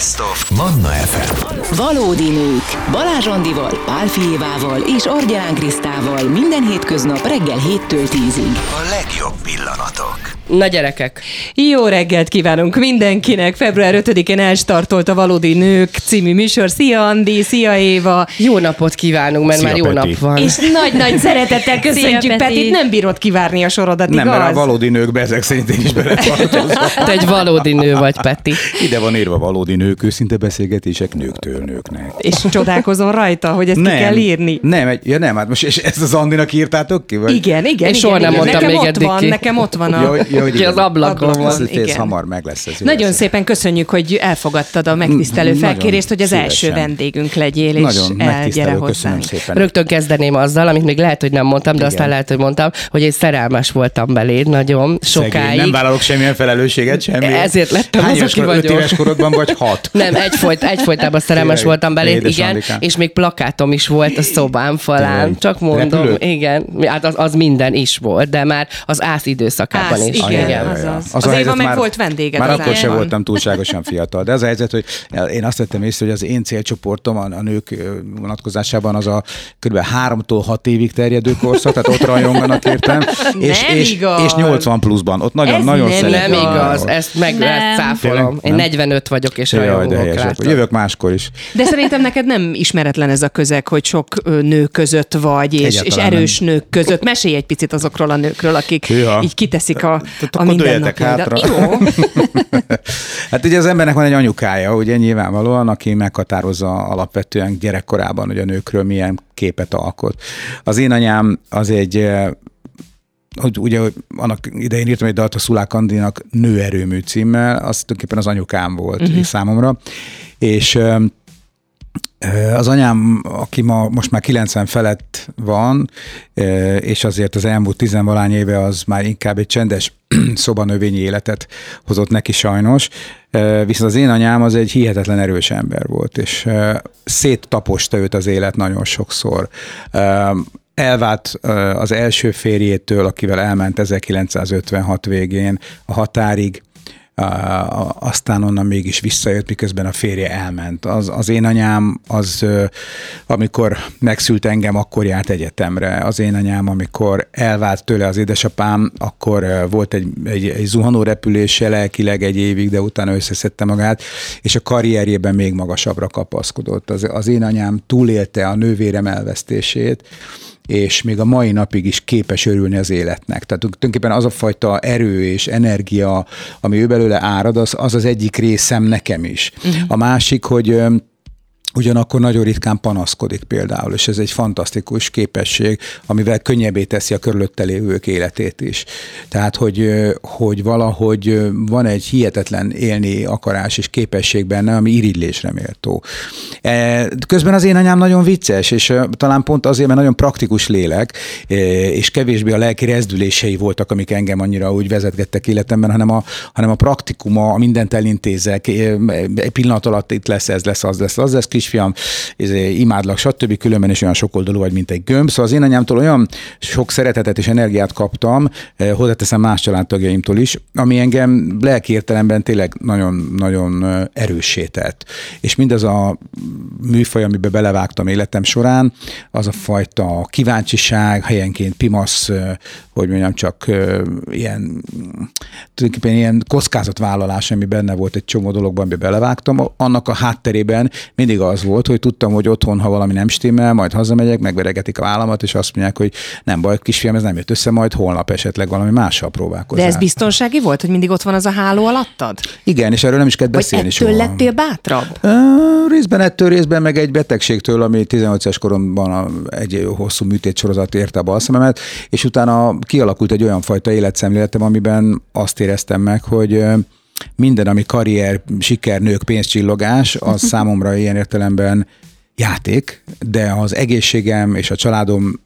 Best of Manna FM. Valódi nők. Balázs Andival, Pál Fijévával és Argyán Krisztával minden hétköznap reggel 7-től 10-ig. A legjobb pillanatok. Na gyerekek, Jó reggelt kívánunk mindenkinek! Február 5-én elstartolt a Valódi Nők című műsor. Szia Andi, szia Éva! jó napot kívánunk, mert Szia, már jó Peti. nap van. És nagy-nagy szeretettel köszöntjük Szia, Peti. Petit, nem bírod kivárni a sorodat, Nem, igaz? mert a valódi nőkbe ezek szerint én is beletartozom. Te egy valódi nő vagy, Peti. Ide van írva valódi nők, őszinte beszélgetések nőktől nőknek. És csodálkozol rajta, hogy ezt ki kell írni. Nem, egy, ja nem, hát most és ezt az Andinak írtátok ki? Vagy? Igen, igen, Én igen. soha nem igen. mondtam nekem még ott eddig van, ki. Nekem ott van a... Jó, jó, hogy Ki az ablakon van. Ez, ez igen. hamar meg lesz. Ez Nagyon lesz. szépen köszönjük, hogy elfogadtad a megtisztelő Nagyon felkérést, hogy az első szívesen. vendégünk legyél, és Nagyon elgyere megtisztelő, köszönöm hozzánk. szépen. Rögtön kezdeném azzal, amit még lehet, hogy nem mondtam, de Igen. aztán lehet, hogy mondtam, hogy én szerelmes voltam beléd nagyon Szegény, sokáig. Nem vállalok semmilyen felelősséget, semmi. Ezért lettem Hány az, aki korod? Öt vagyok. éves korodban vagy hat? Nem, egyfolyt, egyfolytában szerelmes voltam beléd, igen, és még plakátom is volt a szobám falán, csak mondom, igen, hát az, az minden is volt, de már az ász időszakában Ász, is. Igen, igen. azaz. Az, Az a Éva meg már, volt vendéged Már az akkor sem voltam túlságosan fiatal. De az a helyzet, hogy én azt vettem észre, hogy az én célcsoportom a, a nők vonatkozásában az a kb. 3-tól 6 évig terjedő korszak, tehát ott rajonganak értem. és, Nem és, igaz. és 80 pluszban. Ott nagyon, Ez nagyon nem szeretnek. Nem igaz. ezt meg Nem. cáfolom. Én Nem? 45 vagyok, és Jaj, rajongok rá. Jövök máskor is. De szerintem neked nem ismeretlen ez a közeg, hogy sok nő között vagy, és, és erős nők között. Mesélj egy picit azokról a nőkről, akik Hűha. így kiteszik a, a mindennapjaidat. hátra. Jó. Hát ugye az embernek van egy anyukája, ugye nyilvánvalóan, aki meghatározza alapvetően gyerekkorában, hogy a nőkről milyen képet alkot. Az én anyám az egy eh, hogy ugye hogy annak idején írtam egy dalt a Szulák Andinak Nőerőmű címmel, az tulajdonképpen az anyukám volt uh-huh. számomra, és ö, az anyám, aki ma most már 90 felett van, és azért az elmúlt tizenvalány éve az már inkább egy csendes szobanövényi életet hozott neki sajnos, viszont az én anyám az egy hihetetlen erős ember volt, és széttaposta őt az élet nagyon sokszor. Elvált az első férjétől, akivel elment 1956 végén a határig, aztán onnan mégis visszajött, miközben a férje elment. Az, az én anyám, az amikor megszült engem, akkor járt egyetemre. Az én anyám, amikor elvált tőle az édesapám, akkor volt egy, egy, egy zuhanó repülése lelkileg egy évig, de utána összeszedte magát, és a karrierjében még magasabbra kapaszkodott. Az, az én anyám túlélte a nővérem elvesztését, és még a mai napig is képes örülni az életnek. Tehát tulajdonképpen az a fajta erő és energia, ami ő belőle árad, az az, az egyik részem nekem is. Uh-huh. A másik, hogy Ugyanakkor nagyon ritkán panaszkodik például, és ez egy fantasztikus képesség, amivel könnyebbé teszi a körülötte lévők életét is. Tehát, hogy, hogy valahogy van egy hihetetlen élni akarás és képesség benne, ami irigylésre méltó. E, Közben az én anyám nagyon vicces, és talán pont azért, mert nagyon praktikus lélek, e, és kevésbé a lelki rezdülései voltak, amik engem annyira úgy vezetgettek életemben, hanem a, hanem a praktikuma, a mindent elintézek, e, egy pillanat alatt itt lesz, ez lesz, az lesz, az lesz, kisfiam, izé, imádlak, stb. Különben is olyan sokoldalú vagy, mint egy gömb. Szóval az én anyámtól olyan sok szeretetet és energiát kaptam, eh, hozzáteszem más családtagjaimtól is, ami engem lelki értelemben tényleg nagyon-nagyon eh, erőssé tett. És mindaz a műfaj, amiben belevágtam életem során, az a fajta kíváncsiság, helyenként pimasz, eh, hogy mondjam, csak ilyen tulajdonképpen ilyen kockázatvállalás, ami benne volt egy csomó dologban, amiben belevágtam, annak a hátterében mindig az volt, hogy tudtam, hogy otthon, ha valami nem stimmel, majd hazamegyek, megveregetik a vállamat, és azt mondják, hogy nem baj, kisfiam, ez nem jött össze, majd holnap esetleg valami mással próbálkozzál. De ez biztonsági volt, hogy mindig ott van az a háló alattad? Igen, és erről nem is kell Vagy beszélni ettől soha. lettél bátrabb? Ö, részben ettől, részben meg egy betegségtől, ami 18 es koromban egy hosszú műtétsorozat érte a balszememet, és utána kialakult egy olyan fajta életszemléletem, amiben azt éreztem meg, hogy minden, ami karrier, siker, nők, pénzcsillogás, az számomra ilyen értelemben játék, de az egészségem és a családom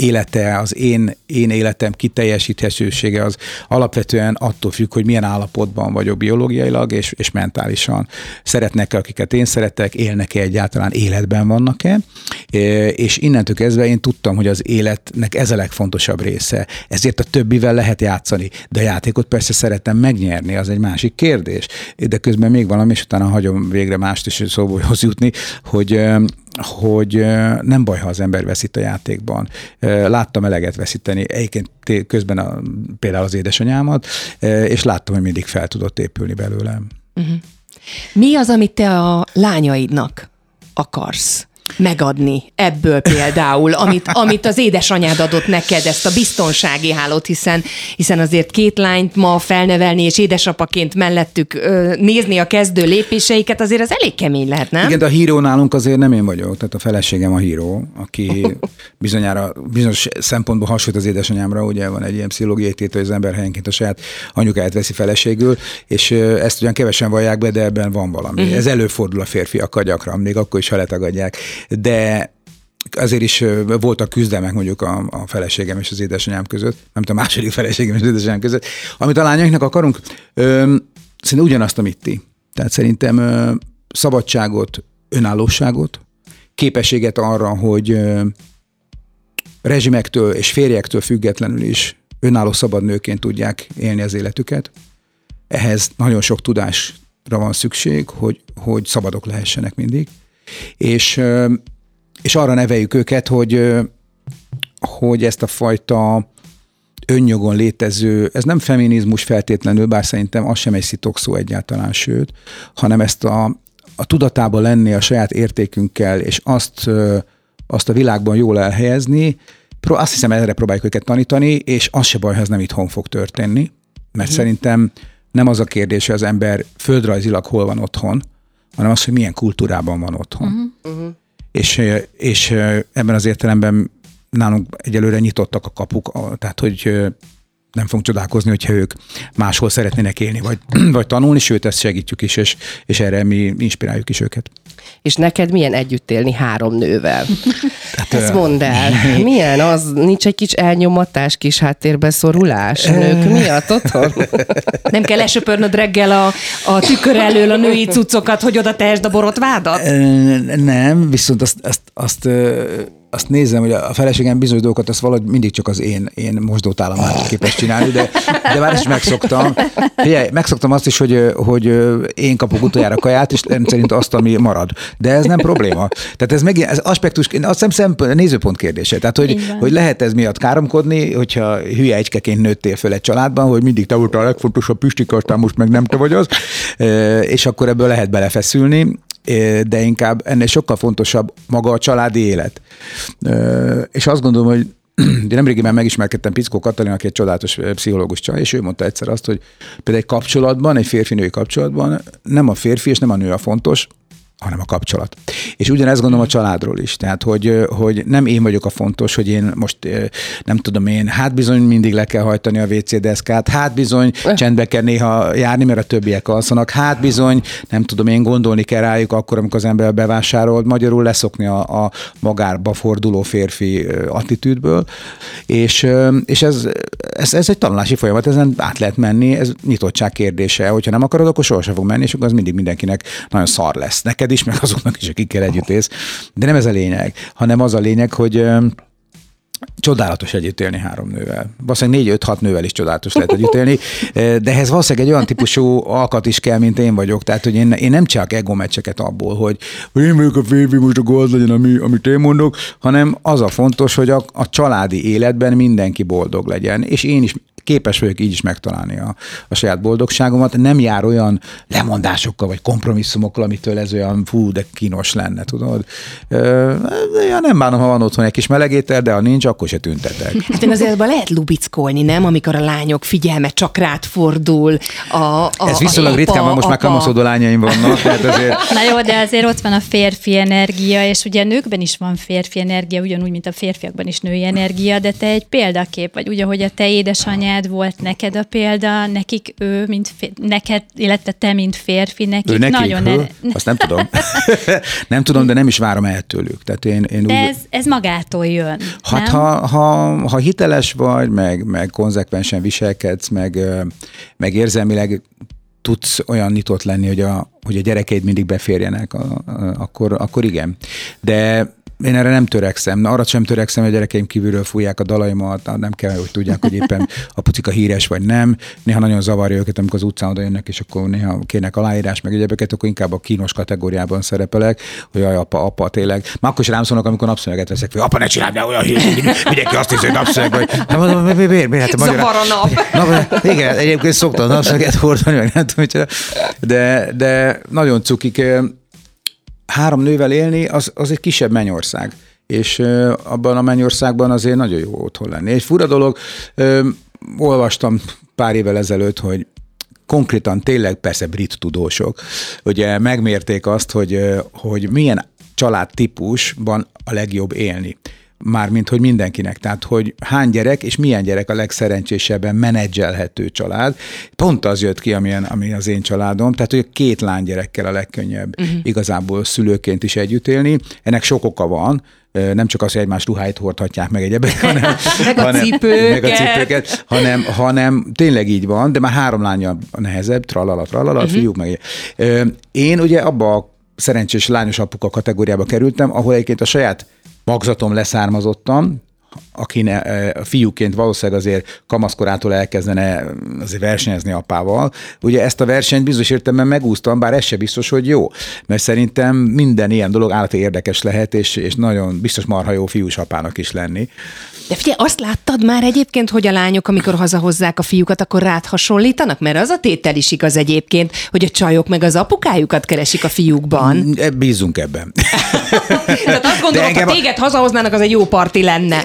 élete, az én, én életem kiteljesíthetősége az alapvetően attól függ, hogy milyen állapotban vagyok biológiailag és, és mentálisan. Szeretnek-e, akiket én szeretek, élnek-e egyáltalán, életben vannak-e, és innentől kezdve én tudtam, hogy az életnek ez a legfontosabb része. Ezért a többivel lehet játszani, de a játékot persze szeretem megnyerni, az egy másik kérdés. De közben még valami, és utána hagyom végre mást is szóból jutni, hogy hogy nem baj, ha az ember veszít a játékban. Láttam eleget veszíteni, egyébként közben a, például az édesanyámat, és láttam, hogy mindig fel tudott épülni belőlem. Uh-huh. Mi az, amit te a lányaidnak akarsz? Megadni ebből például, amit, amit az édesanyád adott neked, ezt a biztonsági hálót, hiszen, hiszen azért két lányt ma felnevelni, és édesapaként mellettük ö, nézni a kezdő lépéseiket, azért az elég kemény lehet, nem? Igen, de a híró nálunk azért nem én vagyok, tehát a feleségem a híró, aki bizonyára bizonyos szempontból hasonlít az édesanyámra, ugye van egy ilyen pszichológiai tétel, hogy az ember helyenként a saját anyukáját veszi feleségül, és ezt ugyan kevesen vallják be, de ebben van valami. Uh-huh. Ez előfordul a férfiakkal gyakran, még akkor is, ha letagadják de azért is voltak küzdelmek mondjuk a, a feleségem és az édesanyám között, nem a második feleségem és az édesanyám között. Amit a lányainknak akarunk, ö, szerintem ugyanazt, amit ti. Tehát szerintem ö, szabadságot, önállóságot, képességet arra, hogy ö, rezsimektől és férjektől függetlenül is önálló szabad nőként tudják élni az életüket. Ehhez nagyon sok tudásra van szükség, hogy, hogy szabadok lehessenek mindig és, és arra neveljük őket, hogy, hogy ezt a fajta önjogon létező, ez nem feminizmus feltétlenül, bár szerintem az sem egy szitokszó egyáltalán, sőt, hanem ezt a, a tudatában lenni a saját értékünkkel, és azt, azt a világban jól elhelyezni, azt hiszem erre próbáljuk őket tanítani, és az se baj, ha ez nem itthon fog történni, mert uh-huh. szerintem nem az a kérdés, hogy az ember földrajzilag hol van otthon, hanem az, hogy milyen kultúrában van otthon. Uh-huh. És, és ebben az értelemben nálunk egyelőre nyitottak a kapuk, tehát hogy nem fogunk csodálkozni, hogyha ők máshol szeretnének élni, vagy, vagy tanulni, sőt, ezt segítjük is, és, és erre mi inspiráljuk is őket. És neked milyen együtt élni három nővel? Hát, Ezt mondd el. Milyen az? Nincs egy kis elnyomatás, kis háttérbe szorulás nők miatt otthon? Nem kell lesöpörnöd reggel a, a tükör elől a női cuccokat, hogy oda tehesd a borotvádat? Nem, viszont azt, azt, azt azt nézem, hogy a feleségem bizonyos dolgokat, azt valahogy mindig csak az én, én mosdótállamára képes csinálni, de, de már is megszoktam. Figyelj, megszoktam azt is, hogy, hogy én kapok utoljára kaját, és szerint azt, ami marad. De ez nem probléma. Tehát ez megint, ez aspektus, azt hiszem szempont, nézőpont kérdése. Tehát, hogy, hogy lehet ez miatt káromkodni, hogyha hülye egykeként nőttél föl egy családban, hogy mindig te voltál a legfontosabb püstikartál, most meg nem te vagy az, és akkor ebből lehet belefeszülni de inkább ennél sokkal fontosabb maga a családi élet. És azt gondolom, hogy de nemrégiben megismerkedtem Pickó Katalin, aki egy csodálatos pszichológus csaj, és ő mondta egyszer azt, hogy például egy kapcsolatban, egy férfi-női kapcsolatban nem a férfi és nem a nő a fontos, hanem a kapcsolat. És ugyanezt gondolom a családról is. Tehát, hogy, hogy nem én vagyok a fontos, hogy én most nem tudom én, hát bizony mindig le kell hajtani a WC deszkát, hát bizony csendbe kell néha járni, mert a többiek alszanak, hát bizony nem tudom én gondolni kell rájuk akkor, amikor az ember bevásárol, magyarul leszokni a, a magárba forduló férfi attitűdből. És, és ez, ez, ez, egy tanulási folyamat, ezen át lehet menni, ez nyitottság kérdése. Hogyha nem akarod, akkor sohasem fog menni, és akkor az mindig mindenkinek nagyon szar lesz. Neked neked is, meg azoknak is, akikkel együtt élsz. De nem ez a lényeg, hanem az a lényeg, hogy Csodálatos együtt élni három nővel. Valószínűleg négy-öt-hat nővel is csodálatos lehet együtt élni, de ehhez valószínűleg egy olyan típusú alkat is kell, mint én vagyok. Tehát, hogy én, én nem csak ego meccseket abból, hogy én vagyok a férfi, most a gond legyen, ami, amit én mondok, hanem az a fontos, hogy a, a családi életben mindenki boldog legyen. És én is képes vagyok így is megtalálni a, a saját boldogságomat. Nem jár olyan lemondásokkal vagy kompromisszumokkal, amitől ez olyan fú, de kínos lenne, tudod. Ja, nem bánom, ha van otthon egy kis melegétel, de ha nincs, akkor se tüntetek. Hát én azért lehet lubickolni, nem? Amikor a lányok figyelme csak rád fordul. A, a, ez viszonylag ritkán van, most apa. már kamaszodó lányaim vannak. Tehát azért... Na jó, de azért ott van a férfi energia, és ugye a nőkben is van férfi energia, ugyanúgy, mint a férfiakban is női energia, de te egy példakép vagy, úgy, ahogy a te édesanyád édesanyád volt neked a példa, nekik ő, mint fér, neked, illetve te, mint férfi, nekik Ő nekik, nagyon... hő? ere- Azt nem tudom. nem tudom, de nem is várom el tőlük. Tehát én, én De úgy, ez, ez magától jön, Hát nem? ha, ha, ha hiteles vagy, meg, meg konzekvensen viselkedsz, meg, meg érzelmileg tudsz olyan nyitott lenni, hogy a, hogy a gyerekeid mindig beférjenek, a, a, akkor, akkor igen. De én erre nem törekszem, arra sem törekszem, hogy a gyerekeim kívülről fújják a dalaimat, nem kell, hogy tudják, hogy éppen a pucika híres vagy nem. Néha nagyon zavarja őket, amikor az utcán oda jönnek, és akkor néha kérnek aláírás, meg egyebeket, akkor inkább a kínos kategóriában szerepelek, hogy jaj, apa, apa, tényleg. Már akkor is rám szólnak, amikor napszöveget veszek fel, apa, ne csináld, ne olyan híres, mindenki azt hiszi, hogy napszöveg vagy. Nem mondom, mi, mi, mi, mi, hát. Zavar a nap. Na, igen, egyébként szoktam napszöveget hordani, meg nem tudom, micsoda. de, de nagyon cukik. Három nővel élni, az, az egy kisebb mennyország és abban a mennyországban azért nagyon jó otthon lenni. Egy fura dolog, ö, olvastam pár évvel ezelőtt, hogy konkrétan tényleg persze brit tudósok, ugye megmérték azt, hogy, hogy milyen családtípusban a legjobb élni mármint, hogy mindenkinek. Tehát, hogy hány gyerek és milyen gyerek a legszerencsésebben menedzselhető család. Pont az jött ki, amilyen, ami az én családom. Tehát, hogy két lánygyerekkel a legkönnyebb uh-huh. igazából szülőként is együtt élni. Ennek sok oka van, nem csak az, hogy egymás ruháit hordhatják meg egyebek, hanem, Meg a hanem, cipőket. meg a cipőket, hanem, hanem tényleg így van, de már három lánya nehezebb, tralala, tralala, uh-huh. fiúk meg. Én ugye abba a szerencsés lányos apuka kategóriába kerültem, ahol egyébként a saját magzatom leszármazottam, aki ne, e, fiúként valószínűleg azért kamaszkorától elkezdene azért versenyezni apával. Ugye ezt a versenyt bizonyos értelemben megúsztam, bár ez se biztos, hogy jó. Mert szerintem minden ilyen dolog állati érdekes lehet, és, és nagyon biztos marha jó fiús apának is lenni. De figyelj, azt láttad már egyébként, hogy a lányok, amikor hazahozzák a fiúkat, akkor rád hasonlítanak? Mert az a tétel is igaz egyébként, hogy a csajok meg az apukájukat keresik a fiúkban. E, Bízunk ebben. Tehát azt gondolod, ha a- téged hazahoznának, az egy jó parti lenne.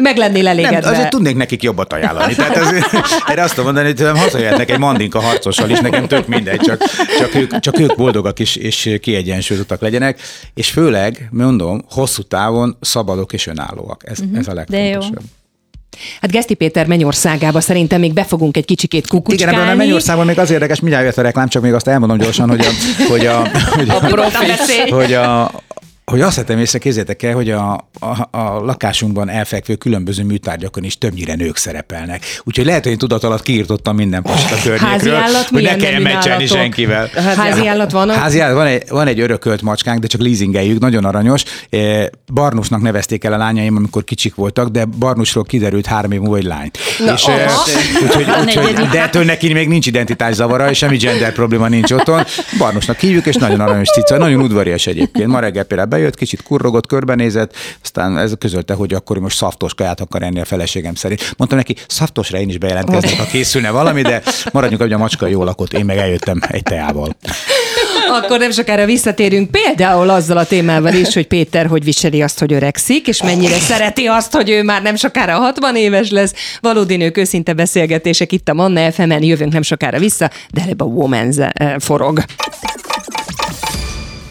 Meg lennél Nem, elégedve. azért tudnék nekik jobbat ajánlani. Tehát az, erre azt tudom mondani, hogy hazajöhetnek egy mandinka harcossal is, nekem tök mindegy, csak, csak, ők, csak ők boldogak is, és kiegyensúlyozottak legyenek, és főleg, mondom, hosszú távon szabadok és önállóak. Ez, uh-huh. ez a De jó. legfontosabb. Hát Geszti Péter mennyországába szerintem még be fogunk egy kicsikét Igen, kukucskálni. ebben a Mennyországban még az érdekes, mindjárt jött a reklám, csak még azt elmondom gyorsan, hogy a, hogy a, hogy a, Nyugodtan beszélj. hogy a, hogy azt vettem észre, kézzétek el, hogy a, a, a lakásunkban elfekvő különböző műtárgyakon is többnyire nők szerepelnek. Úgyhogy lehet, hogy én tudat alatt kiírtottam minden passit a környékről, hogy ne kelljen meccselni nálatok? senkivel. Házi állat van? Házi állat, van egy, van egy örökölt macskánk, de csak leasingeljük, nagyon aranyos. Eh, Barnusnak nevezték el a lányaim, amikor kicsik voltak, de Barnusról kiderült három év múlva, hogy lány. Na, és, eh, úgyhogy, úgyhogy, de ettől neki még nincs identitászavara, és semmi gender probléma nincs otthon. Barnusnak hívjuk, és nagyon aranyos cica, nagyon udvarias egyébként. Ma reggel például bejött, kicsit kurrogott, körbenézett, aztán ez közölte, hogy akkor most szaftos kaját akar enni a feleségem szerint. Mondtam neki, szaftosra én is bejelentkeznék, ha készülne valami, de maradjunk, hogy a macska jól lakott, én meg eljöttem egy teával. Akkor nem sokára visszatérünk például azzal a témával is, hogy Péter hogy viseli azt, hogy öregszik, és mennyire szereti azt, hogy ő már nem sokára 60 éves lesz. Valódi nők őszinte beszélgetések itt a Manna FM-en, jövünk nem sokára vissza, de előbb a Woman forog.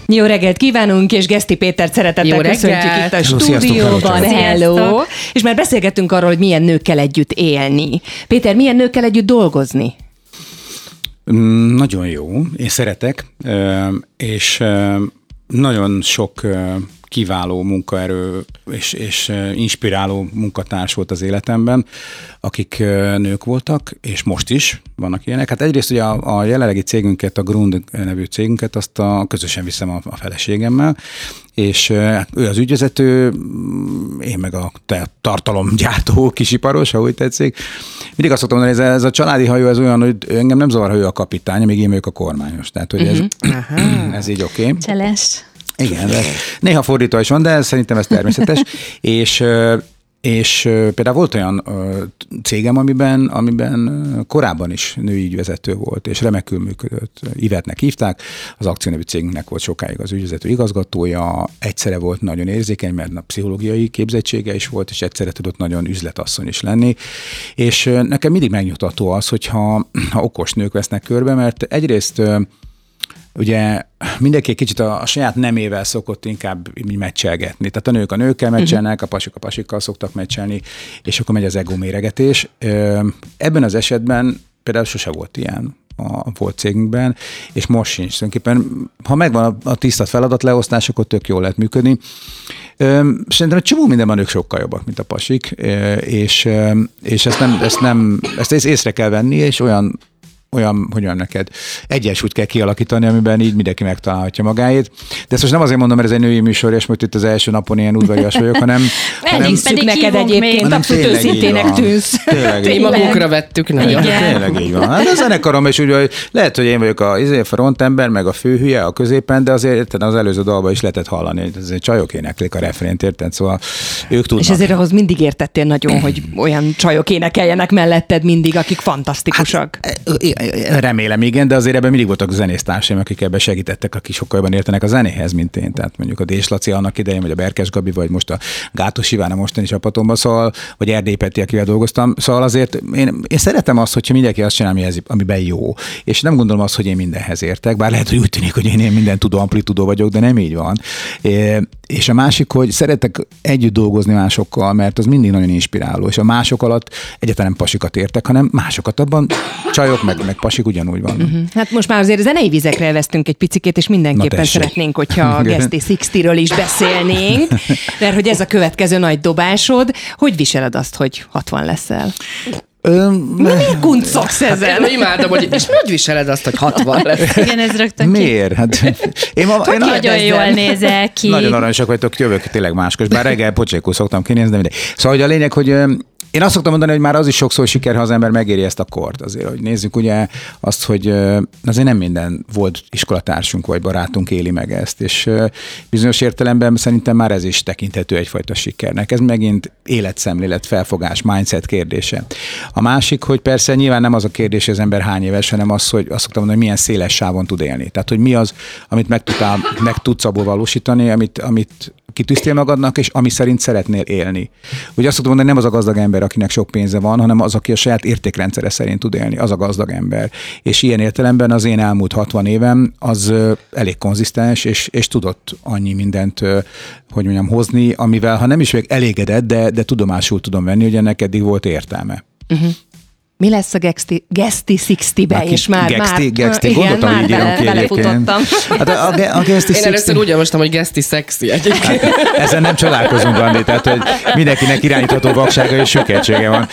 Jó reggelt kívánunk, és Geszti Pétert szeretettel Jó köszöntjük reggelt! itt a Hello, stúdióban. hello! És már beszélgettünk arról, hogy milyen nőkkel együtt élni. Péter, milyen nőkkel együtt dolgozni? Mm, Nagyon jó, én szeretek, és nagyon sok kiváló munkaerő és, és inspiráló munkatárs volt az életemben, akik nők voltak, és most is vannak ilyenek. Hát egyrészt ugye a, a jelenlegi cégünket, a Grund nevű cégünket, azt a, közösen viszem a, a feleségemmel, és ö, ő az ügyvezető, mm, én meg a tartalomgyártó kisiparos, ha úgy tetszik. Mindig azt szoktam mondani, hogy ez, ez a családi hajó, ez olyan, hogy engem nem zavar, ha ő a kapitány, még én vagyok a kormányos. Tehát, hogy ez, ez így oké. Okay. Cseles. Igen, de néha fordítva is van, de szerintem ez természetes. és és például volt olyan cégem, amiben, amiben korábban is női ügyvezető volt, és remekül működött. Ivetnek hívták, az akciónevű cégünknek volt sokáig az ügyvezető igazgatója, egyszerre volt nagyon érzékeny, mert a pszichológiai képzettsége is volt, és egyszerre tudott nagyon üzletasszony is lenni. És nekem mindig megnyugtató az, hogyha ha okos nők vesznek körbe, mert egyrészt ugye mindenki egy kicsit a, a saját nemével szokott inkább meccselgetni. Tehát a nők a nőkkel meccselnek, a pasik a pasikkal szoktak meccselni, és akkor megy az ego méregetés. Ebben az esetben például sose volt ilyen a volt cégünkben, és most sincs. Tulajdonképpen, ha megvan a, a tiszta feladat leosztás, akkor tök jól lehet működni. Szerintem egy csomó minden van, ők sokkal jobbak, mint a pasik, és, és ezt, nem, ezt, nem, ezt észre kell venni, és olyan olyan, hogy mondjam neked, egyensúlyt kell kialakítani, amiben így mindenki megtalálhatja magáét. De ezt most nem azért mondom, mert ez egy női műsor, és most itt az első napon ilyen udvarias vagyok, hanem... hanem pedig neked egyébként, abszolút őszintének tűnsz. Tényleg magukra vettük nagyon. Tényleg így van. Hát a zenekarom is úgy, hogy lehet, hogy én vagyok a izé, frontember, meg a főhülye a középen, de azért az előző dalban is lehetett hallani, hogy ez egy csajok éneklik a refrént, érted? Szóval ők tudnak. És ezért ahhoz mindig értettél nagyon, hogy olyan csajok énekeljenek melletted mindig, akik fantasztikusak. Hát, Remélem, igen, de azért ebben mindig voltak zenésztársaim, akik ebben segítettek, akik sokkal jobban értenek a zenéhez, mint én. Tehát mondjuk a Dés Laci annak idején, vagy a Berkes Gabi, vagy most a Gátos Iván a mostani csapatomban, szóval, vagy Erdély Peti, akivel dolgoztam. Szóval azért én, én szeretem azt, hogyha mindenki azt csinál, amihez, amiben jó. És nem gondolom azt, hogy én mindenhez értek, bár lehet, hogy úgy tűnik, hogy én, én minden tudó, amplitudó vagyok, de nem így van. És a másik, hogy szeretek együtt dolgozni másokkal, mert az mindig nagyon inspiráló, és a mások alatt egyáltalán nem pasikat értek, hanem másokat abban csajok, meg, meg pasik ugyanúgy van. Uh-huh. Hát most már azért zenei vizekre elvesztünk egy picikét, és mindenképpen szeretnénk, hogyha a Gesti Sixty-ről is beszélnénk, mert hogy ez a következő nagy dobásod. Hogy viseled azt, hogy 60 leszel? Miért kuncogsz ezen? Én imádom, hogy és hogy viseled azt, hogy 60 lesz? Igen, ez rögtön Miért? Hát, én, ma, én nagyon jól nézel ki. Nagyon aranyosak vagytok, jövök tényleg máskos. Bár reggel pocsékul szoktam kinézni, de mindegy. Szóval hogy a lényeg, hogy én azt szoktam mondani, hogy már az is sokszor siker, ha az ember megéri ezt a kort. Azért, hogy nézzük ugye azt, hogy azért nem minden volt iskolatársunk vagy barátunk éli meg ezt, és bizonyos értelemben szerintem már ez is tekinthető egyfajta sikernek. Ez megint életszemlélet, felfogás, mindset kérdése. A másik, hogy persze nyilván nem az a kérdés, hogy az ember hány éves, hanem az, hogy azt szoktam mondani, hogy milyen széles sávon tud élni. Tehát, hogy mi az, amit meg, tudtál, meg tudsz abból valósítani, amit, amit kitűztél magadnak, és ami szerint szeretnél élni. Ugye azt szoktam mondani, nem az a gazdag ember, akinek sok pénze van, hanem az, aki a saját értékrendszere szerint tud élni, az a gazdag ember. És ilyen értelemben az én elmúlt 60 évem az elég konzisztens, és, és tudott annyi mindent, hogy mondjam, hozni, amivel, ha nem is vagyok elégedett, de, de tudomásul tudom venni, hogy ennek eddig volt értelme. Uh-huh. Mi lesz a Gesti, Gesti 60-be, és már, Gesti, már, Gesti, igen, már így bele, belefutottam. Hát a, a, a Gesti Én először úgy olvastam, hogy Gesti szexi egyébként. Hát, ezen nem csodálkozunk, Andi, tehát hogy mindenkinek irányítható vaksága és sükettsége van,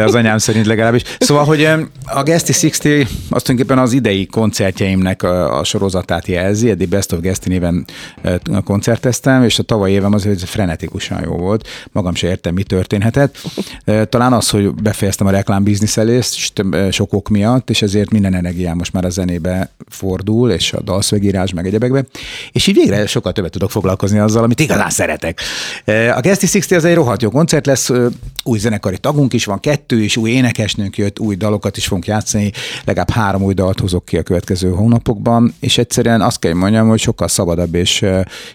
az anyám szerint legalábbis. Szóval, hogy a Gesti 60 azt tulajdonképpen az idei koncertjeimnek a, a sorozatát jelzi, eddig Best of Gesti néven koncerteztem, és a tavaly évem az, hogy frenetikusan jó volt. Magam se értem, mi történhetett. Talán az, hogy befejeztem a reklám mixelést sok ok miatt, és ezért minden energiám most már a zenébe fordul, és a dalszövegírás, meg egyebekbe, és így végre sokkal többet tudok foglalkozni azzal, amit igazán szeretek. A Gesti 60 az egy rohadt jó koncert lesz, új zenekari tagunk is van, kettő is, új énekesnőnk jött, új dalokat is fogunk játszani, legalább három új dalt hozok ki a következő hónapokban, és egyszerűen azt kell mondjam, hogy sokkal szabadabb és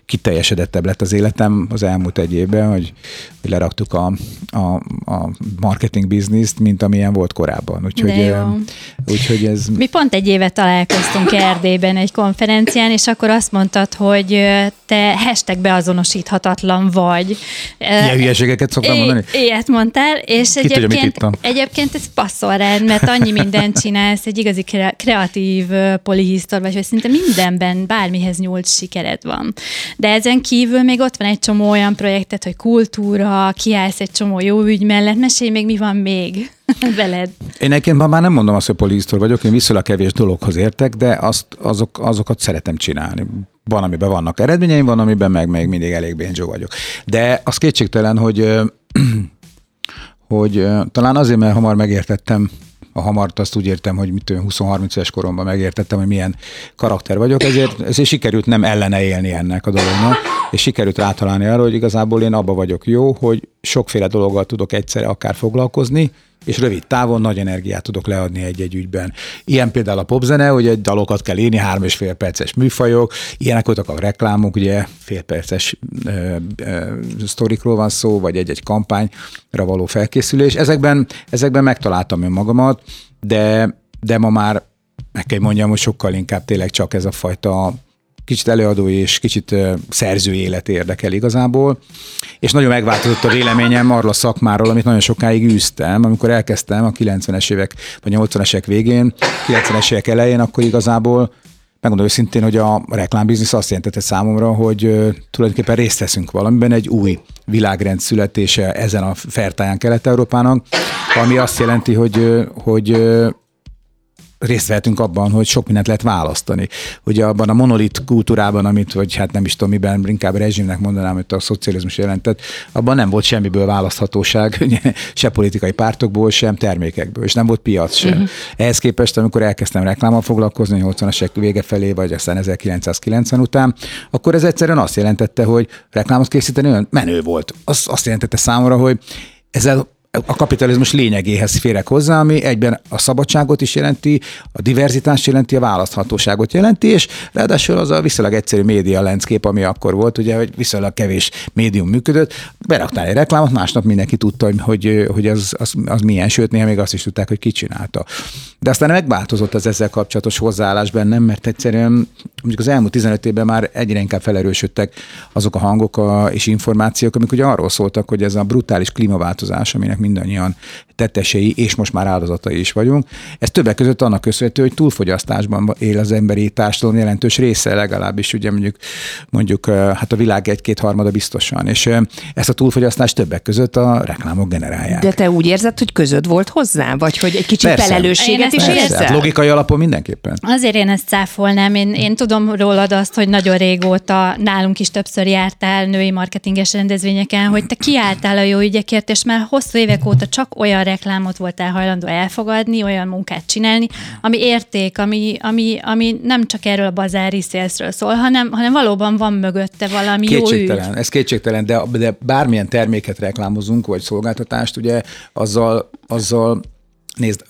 kiteljesedettebb lett az életem az elmúlt egy évben, hogy leraktuk a, a, a marketing bizniszt, mint amilyen volt korábban. Úgyhogy, úgyhogy ez... Mi pont egy éve találkoztunk Erdélyben egy konferencián, és akkor azt mondtad, hogy te hashtag beazonosíthatatlan vagy. Ilyen hülyeségeket szoktam mondani? Ilyet mondtál, és Ki egyébként, tudja, egyébként ez passzol rád, mert annyi mindent csinálsz, egy igazi kreatív polihisztor vagy, hogy szinte mindenben bármihez nyúlt sikered van. De ezen kívül még ott van egy csomó olyan projektet, hogy kultúra, kiállsz egy csomó jó ügy mellett, mesélj még, mi van még veled. Én egyébként már nem mondom azt, hogy polihisztor vagyok, én viszonylag kevés dologhoz értek, de azt, azok, azokat szeretem csinálni. Van, amiben vannak eredményeim, van, amiben meg még mindig elég bénzsó vagyok. De az kétségtelen, hogy hogy talán azért, mert hamar megértettem a hamart azt úgy értem, hogy mit 20-30 éves koromban megértettem, hogy milyen karakter vagyok, ezért, ezért sikerült nem ellene élni ennek a dolognak, és sikerült rátalálni arra, hogy igazából én abba vagyok jó, hogy sokféle dologgal tudok egyszerre akár foglalkozni, és rövid távon nagy energiát tudok leadni egy-egy ügyben. Ilyen például a popzene, hogy egy dalokat kell írni, három és fél perces műfajok, ilyenek voltak a reklámok, ugye fél perces ö, sztorikról van szó, vagy egy-egy kampányra való felkészülés. Ezekben, ezekben megtaláltam önmagamat, de, de ma már meg kell mondjam, hogy sokkal inkább tényleg csak ez a fajta kicsit előadó és kicsit szerző élet érdekel igazából, és nagyon megváltozott a véleményem arról a szakmáról, amit nagyon sokáig űztem, amikor elkezdtem a 90-es évek, vagy 80-es évek végén, 90-es évek elején, akkor igazából megmondom őszintén, hogy a reklámbiznisz azt jelentette számomra, hogy tulajdonképpen részt veszünk valamiben egy új világrend születése ezen a fertáján Kelet-Európának, ami azt jelenti, hogy, hogy részt vehetünk abban, hogy sok mindent lehet választani. Ugye abban a monolit kultúrában, amit, vagy hát nem is tudom miben, inkább rezsimnek mondanám, hogy a szocializmus jelentett, abban nem volt semmiből választhatóság, se politikai pártokból, sem termékekből, és nem volt piac sem. Uh-huh. Ehhez képest, amikor elkezdtem reklámmal foglalkozni, 80-as vége felé, vagy aztán 1990 után, akkor ez egyszerűen azt jelentette, hogy reklámot készíteni olyan menő volt. Az azt jelentette számomra, hogy ezzel a kapitalizmus lényegéhez férek hozzá, ami egyben a szabadságot is jelenti, a diverzitást jelenti, a választhatóságot jelenti, és ráadásul az a viszonylag egyszerű média landscape, ami akkor volt, ugye, hogy viszonylag kevés médium működött, beraktál egy reklámot, másnap mindenki tudta, hogy, hogy az, az, az milyen, sőt, néha még azt is tudták, hogy ki csinálta. De aztán megváltozott az ezzel kapcsolatos hozzáállás bennem, mert egyszerűen mondjuk az elmúlt 15 évben már egyre inkább felerősödtek azok a hangok a, és információk, amik ugye arról szóltak, hogy ez a brutális klímaváltozás, aminek mindannyian tettesei, és most már áldozatai is vagyunk. Ez többek között annak köszönhető, hogy túlfogyasztásban él az emberi társadalom jelentős része, legalábbis ugye mondjuk, mondjuk hát a világ egy-két harmada biztosan. És ezt a túlfogyasztást többek között a reklámok generálják. De te úgy érzed, hogy közöd volt hozzá? Vagy hogy egy kicsit Persze. felelősséget is érzel? Hát logikai alapon mindenképpen. Azért én ezt cáfolnám. Én, én tudom rólad azt, hogy nagyon régóta nálunk is többször jártál női marketinges rendezvényeken, hogy te kiálltál a jó ügyekért, és már hosszú évek óta csak olyan reklámot voltál hajlandó elfogadni, olyan munkát csinálni, ami érték, ami, ami, ami nem csak erről a bazári szélszről szól, hanem, hanem valóban van mögötte valami kétségtelen, jó ügy. Ez kétségtelen, de, de bármilyen terméket reklámozunk, vagy szolgáltatást, ugye azzal, azzal nézd,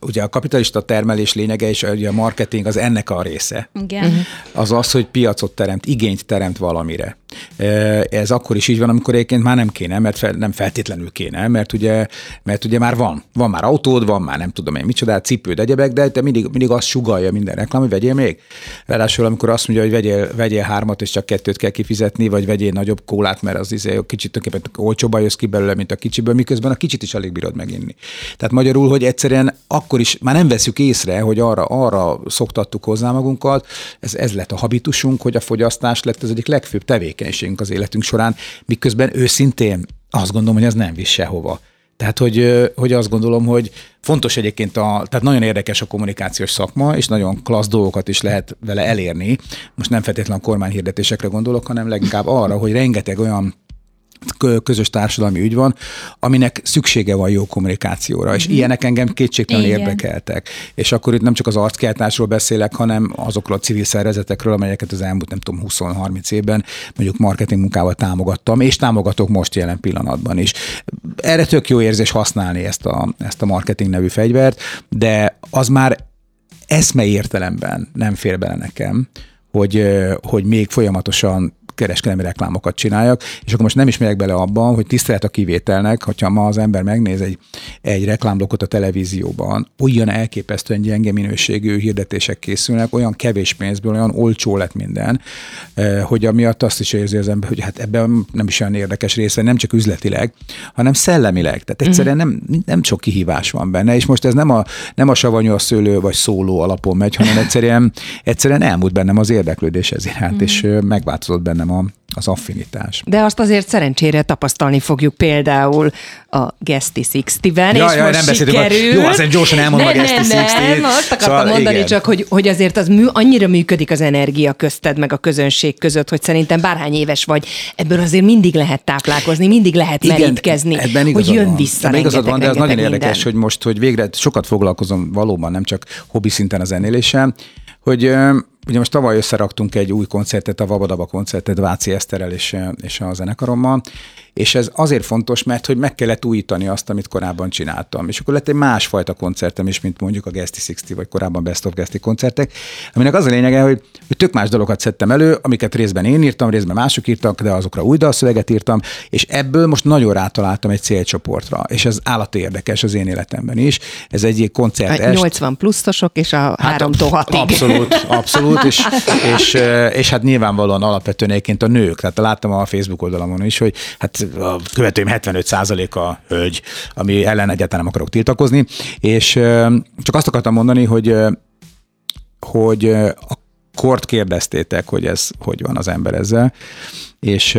ugye a kapitalista termelés lényege és ugye a marketing az ennek a része. Igen. Az az, hogy piacot teremt, igényt teremt valamire. Ez akkor is így van, amikor egyébként már nem kéne, mert fel, nem feltétlenül kéne, mert ugye, mert ugye már van. Van már autód, van már nem tudom én micsoda, cipőd, egyebek, de te mindig, mindig azt sugalja minden reklám, hogy vegyél még. Ráadásul, amikor azt mondja, hogy vegyél, vegyél hármat, és csak kettőt kell kifizetni, vagy vegyél nagyobb kólát, mert az izé, kicsit tulajdonképpen olcsóban jössz ki belőle, mint a kicsiből, miközben a kicsit is alig bírod meginni. Tehát magyarul, hogy egyszerűen akkor is már nem veszük észre, hogy arra, arra szoktattuk hozzá magunkat, ez, ez lett a habitusunk, hogy a fogyasztás lett az egyik legfőbb tevékenységünk az életünk során, miközben őszintén azt gondolom, hogy ez nem visz sehova. Tehát, hogy, hogy azt gondolom, hogy fontos egyébként, a, tehát nagyon érdekes a kommunikációs szakma, és nagyon klassz dolgokat is lehet vele elérni. Most nem feltétlenül kormányhirdetésekre gondolok, hanem leginkább arra, hogy rengeteg olyan közös társadalmi ügy van, aminek szüksége van jó kommunikációra, és mm. ilyenek engem kétségtelen érdekeltek. És akkor itt nem csak az arckeltásról beszélek, hanem azokról a civil szervezetekről, amelyeket az elmúlt, nem tudom, 20-30 évben mondjuk marketing munkával támogattam, és támogatok most jelen pillanatban is. Erre tök jó érzés használni ezt a, ezt a marketing nevű fegyvert, de az már eszmei értelemben nem fér bele nekem, hogy, hogy még folyamatosan kereskedelmi reklámokat csináljak, és akkor most nem is megyek bele abban, hogy tisztelet a kivételnek, hogyha ma az ember megnéz egy, egy reklámblokot a televízióban, olyan elképesztően gyenge minőségű hirdetések készülnek, olyan kevés pénzből, olyan olcsó lett minden, eh, hogy amiatt azt is érzi az ember, hogy hát ebben nem is olyan érdekes része, nem csak üzletileg, hanem szellemileg. Tehát egyszerűen nem, nem sok kihívás van benne, és most ez nem a, nem a savanyú a szőlő vagy szóló alapon megy, hanem egyszerűen, egyszerűen elmúlt bennem az érdeklődés ez iránt, mm. és megváltozott bennem a, az affinitás. De azt azért szerencsére tapasztalni fogjuk például a Gesti 60-ben, ja, és ja, most nem sikerül. Jó, azért gyorsan elmondom nem, a Gesti 60 Nem, nem, azt akartam szóval, mondani igen. csak, hogy, hogy azért az mű, annyira működik az energia közted, meg a közönség között, hogy szerintem bárhány éves vagy, ebből azért mindig lehet táplálkozni, mindig lehet igen, merítkezni, ebben hogy jön van. vissza ebben igazad van, de az nagyon minden. érdekes, hogy most, hogy végre sokat foglalkozom valóban, nem csak hobbi szinten a zenéléssel, hogy ugye most tavaly összeraktunk egy új koncertet, a Vabadaba koncertet Váci Eszterrel és, és a zenekarommal, és ez azért fontos, mert hogy meg kellett újítani azt, amit korábban csináltam. És akkor lett egy másfajta koncertem is, mint mondjuk a Gesti 60, vagy korábban Best of Gesti koncertek, aminek az a lényege, hogy, hogy tök más dolgokat szedtem elő, amiket részben én írtam, részben mások írtak, de azokra új dalszöveget írtam, és ebből most nagyon rátaláltam egy célcsoportra, és ez állati érdekes az én életemben is. Ez egy koncert. A 80 pluszosok és a hát 3 6 Abszolút, abszolút, és, és, és, hát nyilvánvalóan alapvetően egyébként a nők, tehát láttam a Facebook oldalamon is, hogy hát a követőim 75%-a hölgy, ami ellen egyáltalán nem akarok tiltakozni, és csak azt akartam mondani, hogy hogy a kort kérdeztétek, hogy ez hogy van az ember ezzel, és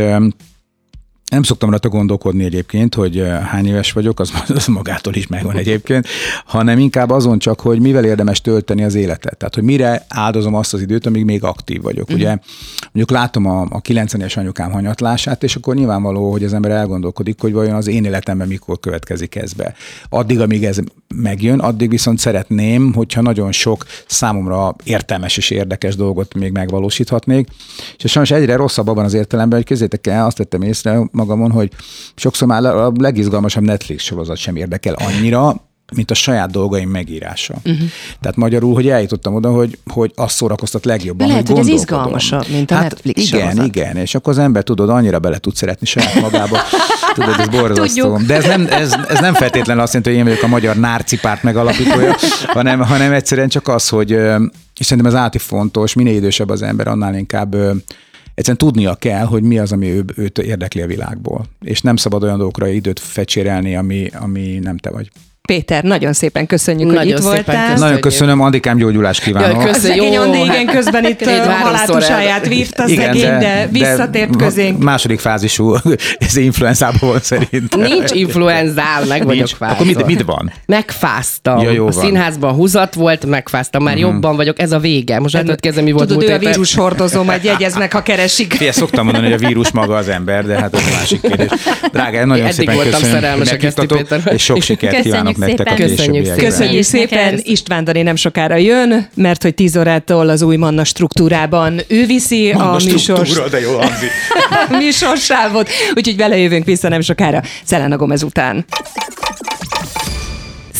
nem szoktam rajta gondolkodni egyébként, hogy hány éves vagyok, az, az magától is megvan egyébként, hanem inkább azon csak, hogy mivel érdemes tölteni az életet. Tehát, hogy mire áldozom azt az időt, amíg még aktív vagyok. Uh-huh. Ugye mondjuk látom a, a 90-es anyukám hanyatlását, és akkor nyilvánvaló, hogy az ember elgondolkodik, hogy vajon az én életemben mikor következik ez be. Addig, amíg ez megjön, addig viszont szeretném, hogyha nagyon sok számomra értelmes és érdekes dolgot még megvalósíthatnék. És sajnos egyre rosszabb abban az értelemben, hogy közétek el, azt tettem észre, magamon, hogy sokszor már a legizgalmasabb Netflix sorozat sem érdekel annyira, mint a saját dolgaim megírása. Uh-huh. Tehát magyarul, hogy eljutottam oda, hogy, hogy azt szórakoztat legjobban, Lehet, hogy, hogy ez izgalmasabb, mint a hát Netflix Igen, sorozat. igen, és akkor az ember tudod, annyira bele tud szeretni saját magába. tudod, ez borzasztó. De ez nem, ez, ez nem feltétlenül azt jelenti, hogy én vagyok a magyar nárci párt megalapítója, hanem, hanem egyszerűen csak az, hogy és szerintem ez áti fontos, minél idősebb az ember, annál inkább egyszerűen tudnia kell, hogy mi az, ami ő, őt érdekli a világból. És nem szabad olyan dolgokra időt fecsérelni, ami, ami nem te vagy. Péter, nagyon szépen köszönjük, nagyon hogy itt szépen voltál. Köszönjük. Nagyon köszönöm, Andikám gyógyulást kívánok. Ja, köszönjük. Szegény Andi, igen, közben itt a halátusáját vívta igen, szegény, de, de visszatért de közénk. Második fázisú, ez influenzában volt szerint. Nincs influenzál, meg vagyok fázva. Akkor mit, mit van? Megfáztam. Ja, jó a van. színházban húzat volt, megfáztam, már uh-huh. jobban vagyok, ez a vége. Most hát kezdem, mi volt Tudod, ő a vírus hordozó, majd jegyeznek, ha keresik. Fé, szoktam mondani, hogy a vírus maga az ember, de hát ez másik kérdés. Drága, nagyon szépen köszönöm, és sok sikert kívánok nektek a Köszönjük szépen. Köszönjük szépen. István Dani nem sokára jön, mert hogy 10 órától az új Manna struktúrában ő viszi Manna a műsor... de jó műsorsávot, úgyhogy vele jövünk vissza nem sokára. Szelena Gomez után.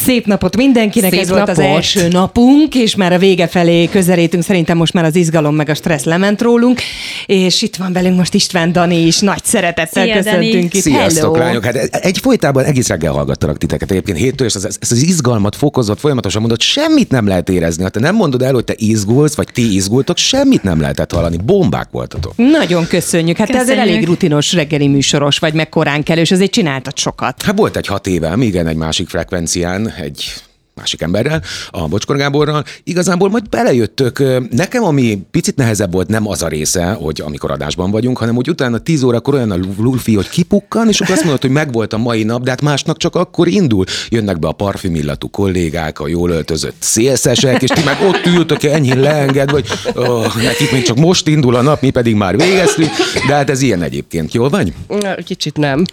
Szép napot mindenkinek, Szép ez napot. volt az első napunk, és már a vége felé közelítünk, szerintem most már az izgalom meg a stressz lement rólunk, és itt van velünk most István Dani is, nagy szeretettel Szia, köszöntünk Dani. itt. Sziasztok, Hello. lányok! Hát egy folytában egész reggel hallgattalak titeket egyébként héttől, és ez, ez az izgalmat fokozott, folyamatosan mondod, semmit nem lehet érezni. Ha te nem mondod el, hogy te izgulsz, vagy ti izgultok, semmit nem lehetett hallani. Bombák voltatok. Nagyon köszönjük. Hát köszönjük. te azért elég rutinos reggeli műsoros vagy, meg korán kell, és azért csináltad sokat. Hát volt egy hat éve, igen, egy másik frekvencián, egy másik emberrel, a Bocskor Gáborral, igazából majd belejöttök. Nekem, ami picit nehezebb volt, nem az a része, hogy amikor adásban vagyunk, hanem hogy utána 10 órakor olyan a lulfi, hogy kipukkan, és akkor azt mondod, hogy megvolt a mai nap, de hát másnak csak akkor indul. Jönnek be a parfümillatú kollégák, a jól öltözött szélszesek, és ti meg ott ültök ennyi leenged, vagy oh, nekik még csak most indul a nap, mi pedig már végeztünk, de hát ez ilyen egyébként. Jól vagy? Kicsit nem.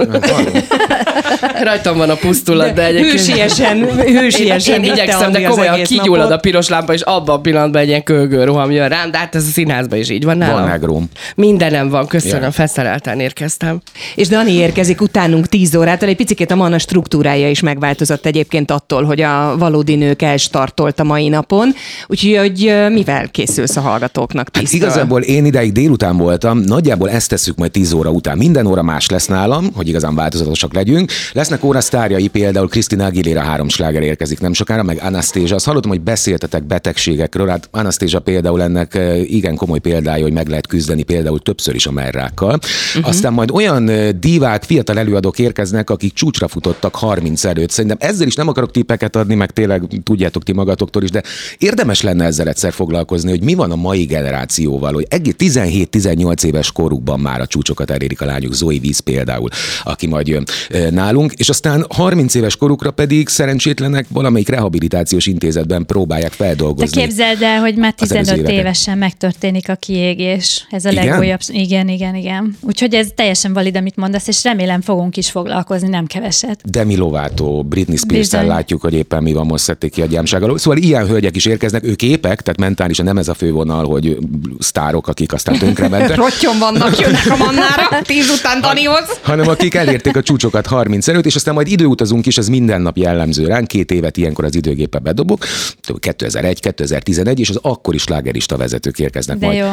Rajtam van a pusztulat, de egyébként... Hősiesen, hősiesen én igyekszem, de komolyan kigyullad a piros lámpa, és abban a pillanatban egy ilyen kölgő roham jön rám, de hát ez a színházban is így van nálam. Van megrom. Mindenem van, köszönöm, yeah. felszerelten érkeztem. És Dani érkezik utánunk 10 órától, egy picit a mana struktúrája is megváltozott egyébként attól, hogy a valódi nők elstartolt a mai napon, úgyhogy mivel készülsz a hallgatóknak Hát igazából én ideig délután voltam, nagyjából ezt tesszük majd 10 óra után. Minden óra más lesz nálam, hogy igazán változatosak legyünk. Lesznek órasztárjai, például Krisztina Aguilera három sláger érkezik nem sokára, meg Anastasia. Azt hallottam, hogy beszéltetek betegségekről. Hát Anastasia például ennek eh, igen komoly példája, hogy meg lehet küzdeni például többször is a merrákkal. Uh-huh. Aztán majd olyan eh, divák, fiatal előadók érkeznek, akik csúcsra futottak 30 előtt. Szerintem ezzel is nem akarok tippeket adni, meg tényleg tudjátok ti magatoktól is, de érdemes lenne ezzel egyszer foglalkozni, hogy mi van a mai generációval, hogy egész 17-18 éves korukban már a csúcsokat elérik a lányok, Zoe Víz például, aki majd jön nálunk, és aztán 30 éves korukra pedig szerencsétlenek valamelyik rehabilitációs intézetben próbálják feldolgozni. De képzeld el, hogy már 15 évesen megtörténik a kiégés. Ez a igen? legújabb. Igen, igen, igen. Úgyhogy ez teljesen valid, amit mondasz, és remélem fogunk is foglalkozni, nem keveset. Demi Lovato, Britney spears látjuk, hogy éppen mi van, most szedték ki a gyámság alól. Szóval ilyen hölgyek is érkeznek, ők képek, tehát mentálisan nem ez a fővonal, hogy sztárok, akik aztán tönkre mentek. Rottyon vannak, jönnek a mannára, tíz után Danihoz. Hanem akik elérték a csúcsokat 30 előtt, és aztán majd időutazunk is, ez minden nap jellemző ránk. Két évet ilyenkor az időgépe bedobok, 2001, 2011, és az akkori slágerista vezetők érkeznek De majd jó.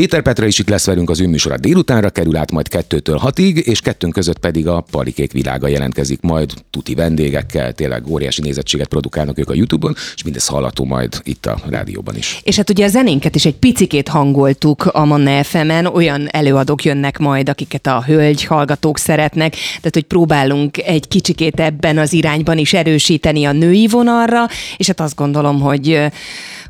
Péter Petra is itt lesz velünk az ő műsora délutánra, kerül át majd kettőtől hatig, és kettőnk között pedig a Palikék világa jelentkezik majd tuti vendégekkel, tényleg óriási nézettséget produkálnak ők a YouTube-on, és mindez hallható majd itt a rádióban is. És hát ugye a zenénket is egy picikét hangoltuk a Manna fm olyan előadók jönnek majd, akiket a hölgy hallgatók szeretnek, tehát hogy próbálunk egy kicsikét ebben az irányban is erősíteni a női vonalra, és hát azt gondolom, hogy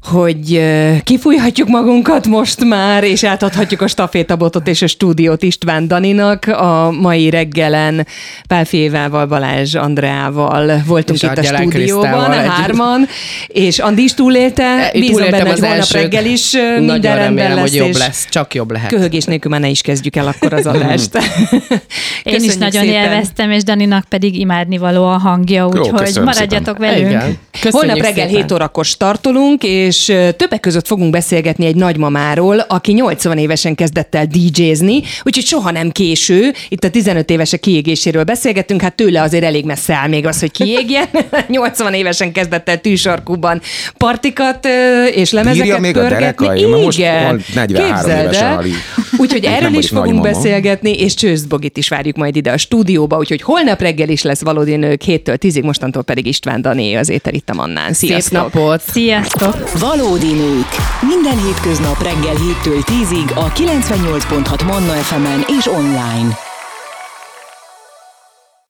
hogy kifújhatjuk magunkat most már, és átadhatjuk a stafétabotot és a stúdiót István Daninak. A mai reggelen Pál Févával, Balázs Andreával voltunk és itt a stúdióban, hárman, és Andi is túlélte, e, bízom benne, hogy holnap reggel is minden rendben lesz, hogy jobb lesz, csak jobb lehet. Köhögés nélkül már ne is kezdjük el akkor az adást. Én is nagyon szépen. élveztem, és Daninak pedig imádnivaló a hangja, úgyhogy maradjatok szépen. velünk. Igen. Holnap reggel szépen. 7 órakor startolunk, és többek között fogunk beszélgetni egy nagymamáról, aki 80 évesen kezdett el DJ-zni, úgyhogy soha nem késő. Itt a 15 évesek kiégéséről beszélgettünk, hát tőle azért elég messze áll még az, hogy kiégjen. 80 évesen kezdett el tűsarkúban partikat és lemezeket Bírja még pörgetni. a Igen. most 43 évesen Úgyhogy erről is fogunk beszélgetni, és Csőzt Bogit is várjuk majd ide a stúdióba, úgyhogy holnap reggel is lesz valódi nők 7-től 10-ig, mostantól pedig István Dané az étel itt a Mannán. Sziasztok! Szép napot! Sziasztok! Valódi nők. Minden hétköznap reggel 7-től 10-ig a 98.6 Manna FM-en és online.